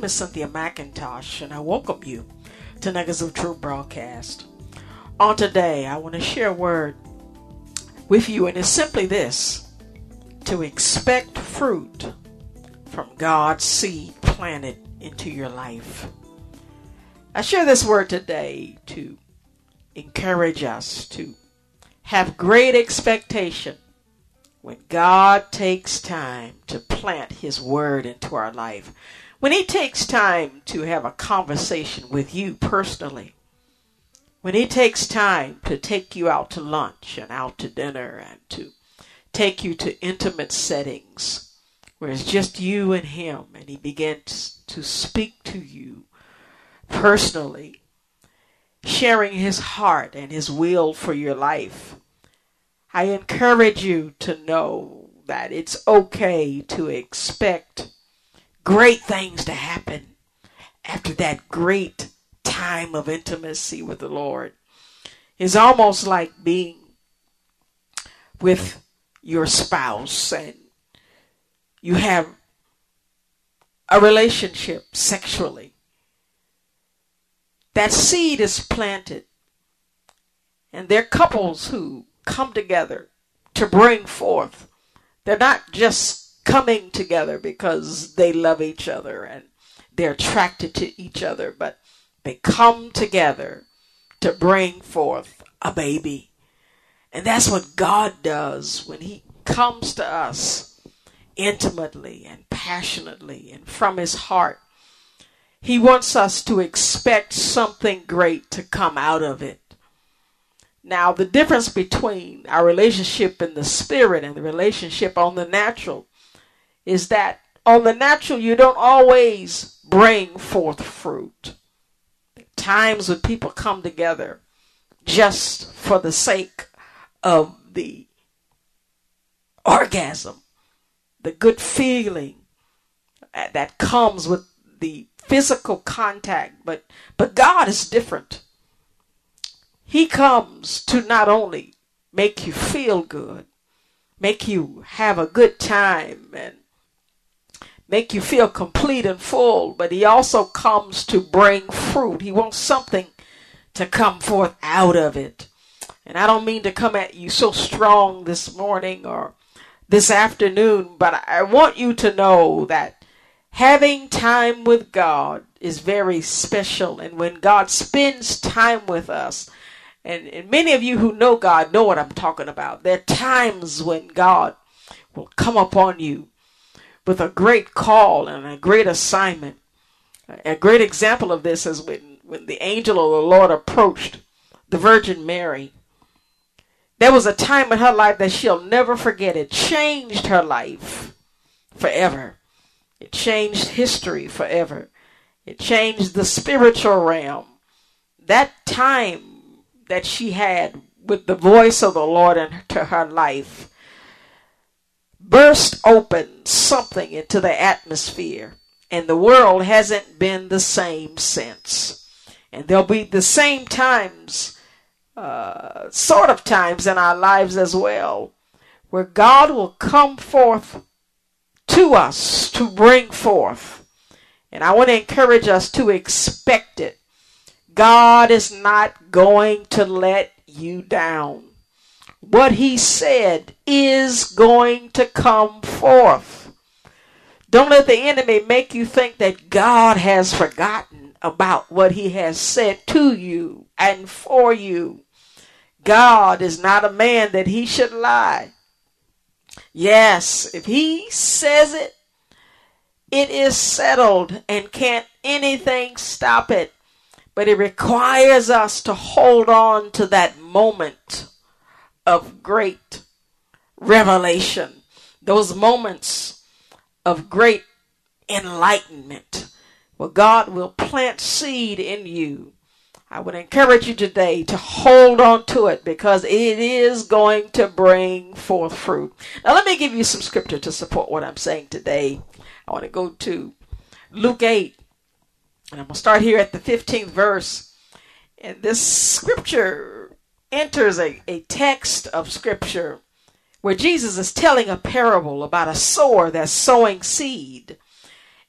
name is Cynthia McIntosh, and I welcome you to Nuggets of Truth broadcast. On today, I want to share a word with you, and it's simply this to expect fruit from God's seed planted into your life. I share this word today to encourage us to have great expectation when God takes time to plant His word into our life. When He takes time to have a conversation with you personally. When He takes time to take you out to lunch and out to dinner and to take you to intimate settings where it's just you and Him and He begins to speak to you personally, sharing His heart and His will for your life. I encourage you to know that it's okay to expect great things to happen after that great time of intimacy with the Lord. It's almost like being with your spouse and you have a relationship sexually. That seed is planted. And there are couples who come together to bring forth. They're not just coming together because they love each other and they're attracted to each other, but they come together to bring forth a baby. And that's what God does when He comes to us intimately and passionately and from His heart. He wants us to expect something great to come out of it. Now, the difference between our relationship in the spirit and the relationship on the natural is that on the natural, you don't always bring forth fruit. Times when people come together just for the sake of the orgasm, the good feeling that comes with the physical contact, but but God is different. He comes to not only make you feel good, make you have a good time and make you feel complete and full, but he also comes to bring fruit. He wants something to come forth out of it. And I don't mean to come at you so strong this morning or this afternoon, but I want you to know that having time with God is very special. And when God spends time with us, and, and many of you who know God know what I'm talking about. There are times when God will come upon you with a great call and a great assignment. A great example of this is when, when the angel of the Lord approached the Virgin Mary. There was a time in her life that she'll never forget. It changed her life forever. It changed history forever. It changed the spiritual realm. That time that she had with the voice of the Lord into her life burst open something into the atmosphere. And the world hasn't been the same since. And there'll be the same times, uh, sort of times in our lives as well, where God will come forth to us to bring forth. And I want to encourage us to expect it God is not going to let you down. What he said is going to come forth. Don't let the enemy make you think that God has forgotten about what he has said to you and for you. God is not a man that he should lie. Yes, if he says it, it is settled and can't anything stop it. But it requires us to hold on to that moment of great revelation, those moments of great enlightenment, where God will plant seed in you. I would encourage you today to hold on to it because it is going to bring forth fruit. Now, let me give you some scripture to support what I'm saying today. I want to go to Luke 8, and I'm going to start here at the 15th verse. And this scripture enters a, a text of scripture where Jesus is telling a parable about a sower that's sowing seed.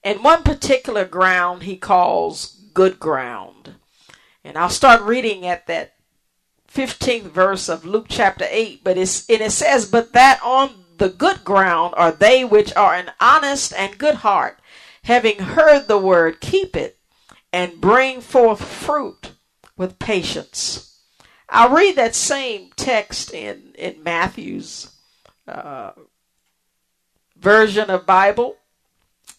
And one particular ground he calls good ground. And I'll start reading at that 15th verse of Luke chapter 8. But it's, and it says, But that on the good ground are they which are an honest and good heart, having heard the word, keep it, and bring forth fruit with patience. I'll read that same text in, in Matthew's uh, version of Bible.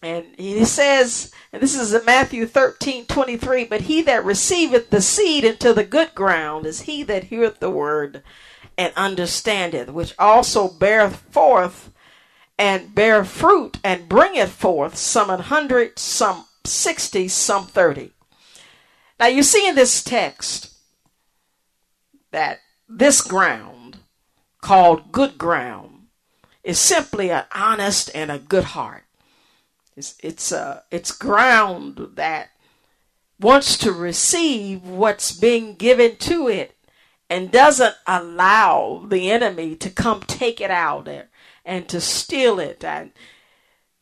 And he says, and this is in Matthew 13, 23, but he that receiveth the seed into the good ground is he that heareth the word and understandeth, which also beareth forth and bear fruit and bringeth forth some an hundred, some sixty, some thirty. Now you see in this text that this ground, called good ground, is simply an honest and a good heart. It's it's a it's ground that wants to receive what's being given to it and doesn't allow the enemy to come take it out there and to steal it and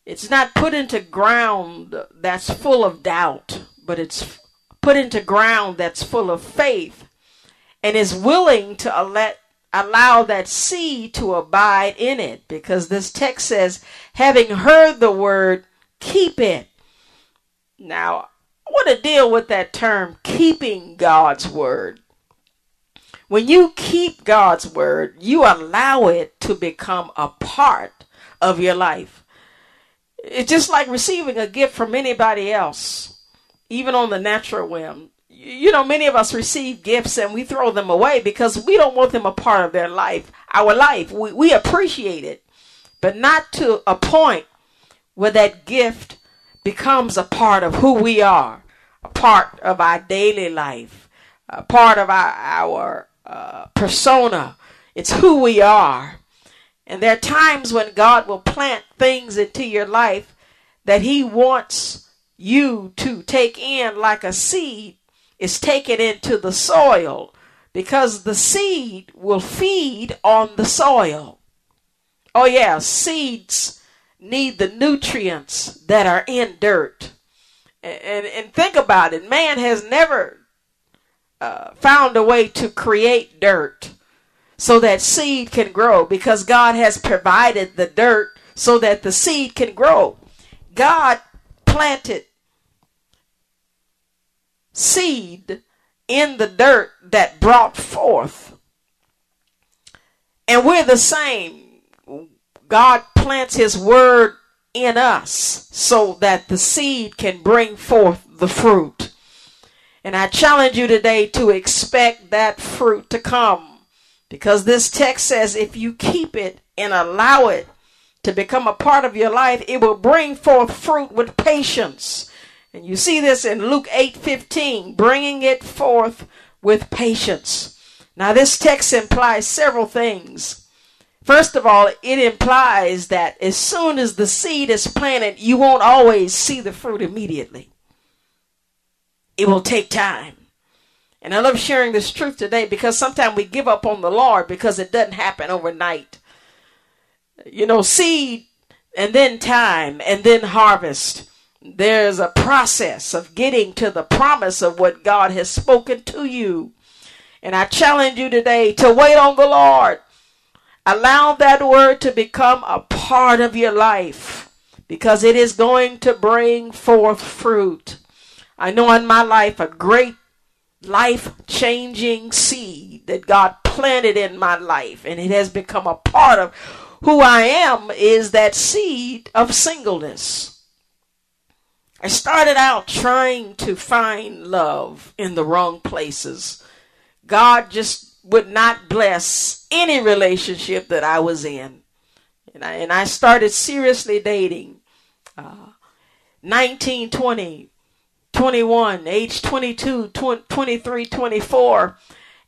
it's not put into ground that's full of doubt but it's put into ground that's full of faith and is willing to let allow that seed to abide in it because this text says having heard the word keep it now i want to deal with that term keeping god's word when you keep God's word, you allow it to become a part of your life. It's just like receiving a gift from anybody else, even on the natural realm. You know, many of us receive gifts and we throw them away because we don't want them a part of their life, our life. We, we appreciate it, but not to a point where that gift becomes a part of who we are, a part of our daily life, a part of our, our uh, persona. It's who we are. And there are times when God will plant things into your life that He wants you to take in like a seed is taken into the soil because the seed will feed on the soil. Oh, yeah, seeds need the nutrients that are in dirt. And, and, think about it man has never uh, found a way to create dirt so that seed can grow because God has provided the dirt so that the seed can grow. God planted seed in the dirt that brought forth. And we're the same. God plants his word in us so that the seed can bring forth the fruit. And I challenge you today to expect that fruit to come. Because this text says if you keep it and allow it to become a part of your life, it will bring forth fruit with patience. And you see this in Luke 8:15, bringing it forth with patience. Now this text implies several things. First of all, it implies that as soon as the seed is planted, you won't always see the fruit immediately. It will take time. And I love sharing this truth today because sometimes we give up on the Lord because it doesn't happen overnight. You know, seed and then time and then harvest. There's a process of getting to the promise of what God has spoken to you. And I challenge you today to wait on the Lord. Allow that word to become a part of your life because it is going to bring forth fruit. I know in my life a great life changing seed that God planted in my life, and it has become a part of who I am is that seed of singleness. I started out trying to find love in the wrong places. God just would not bless any relationship that I was in. And I, and I started seriously dating. Uh, 19, 20, 21, age 22, 23, 24.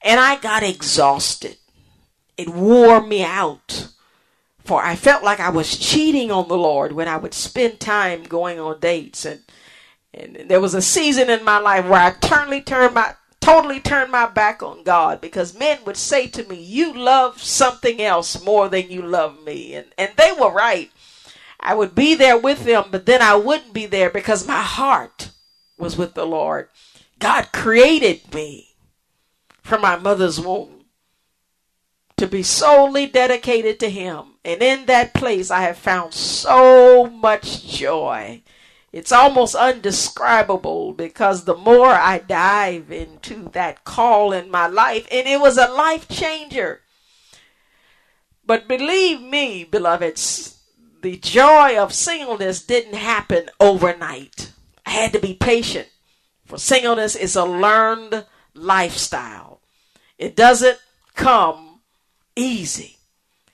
And I got exhausted. It wore me out. For I felt like I was cheating on the Lord when I would spend time going on dates. And, and there was a season in my life where I totally turned my totally turned my back on God because men would say to me, You love something else more than you love me. And and they were right. I would be there with them, but then I wouldn't be there because my heart was with the Lord. God created me from my mother's womb to be solely dedicated to Him. And in that place, I have found so much joy. It's almost undescribable because the more I dive into that call in my life, and it was a life changer. But believe me, beloveds, the joy of singleness didn't happen overnight. I had to be patient. For singleness is a learned lifestyle. It doesn't come easy.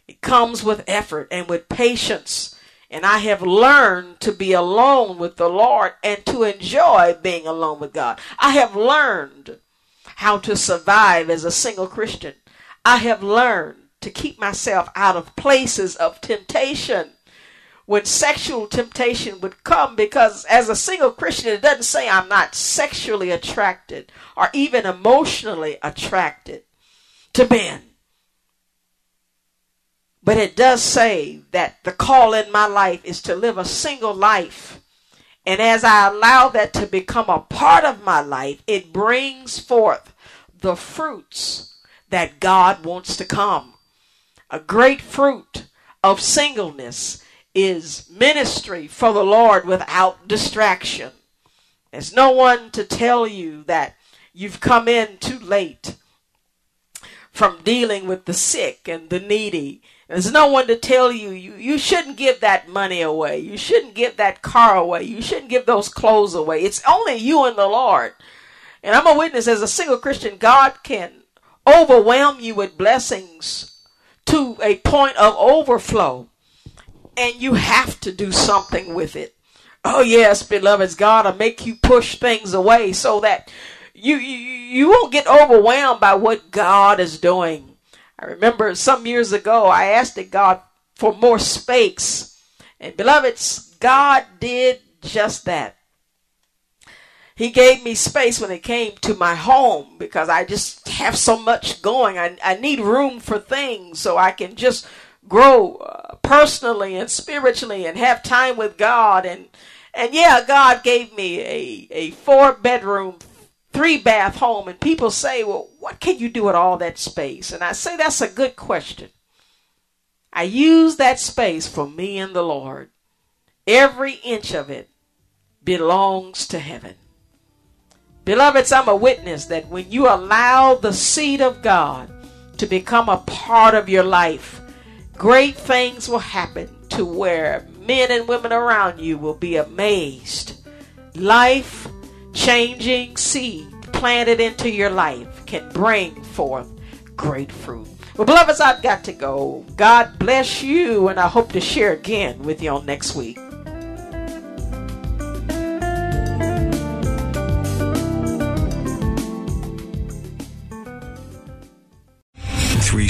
It comes with effort and with patience. And I have learned to be alone with the Lord and to enjoy being alone with God. I have learned how to survive as a single Christian. I have learned to keep myself out of places of temptation when sexual temptation would come because as a single Christian, it doesn't say I'm not sexually attracted or even emotionally attracted to men. But it does say that the call in my life is to live a single life. And as I allow that to become a part of my life, it brings forth the fruits that God wants to come. A great fruit of singleness is ministry for the Lord without distraction. There's no one to tell you that you've come in too late from dealing with the sick and the needy there's no one to tell you, you you shouldn't give that money away. You shouldn't give that car away. You shouldn't give those clothes away. It's only you and the Lord. And I'm a witness as a single Christian, God can overwhelm you with blessings to a point of overflow. And you have to do something with it. Oh yes, beloveds, God will make you push things away so that you, you you won't get overwhelmed by what God is doing. I remember some years ago I asked God for more space. And beloveds, God did just that. He gave me space when it came to my home because I just have so much going. I, I need room for things so I can just grow uh, personally and spiritually and have time with God. And, and yeah, God gave me a, a four bedroom, three bath home and people say, well, what can you do with all that space? And I say that's a good question. I use that space for me and the Lord. Every inch of it belongs to heaven. Beloveds, I'm a witness that when you allow the seed of God to become a part of your life, great things will happen to where men and women around you will be amazed. Life changing seed planted into your life can bring forth great fruit. Well, beloveds, I've got to go. God bless you, and I hope to share again with you on next week.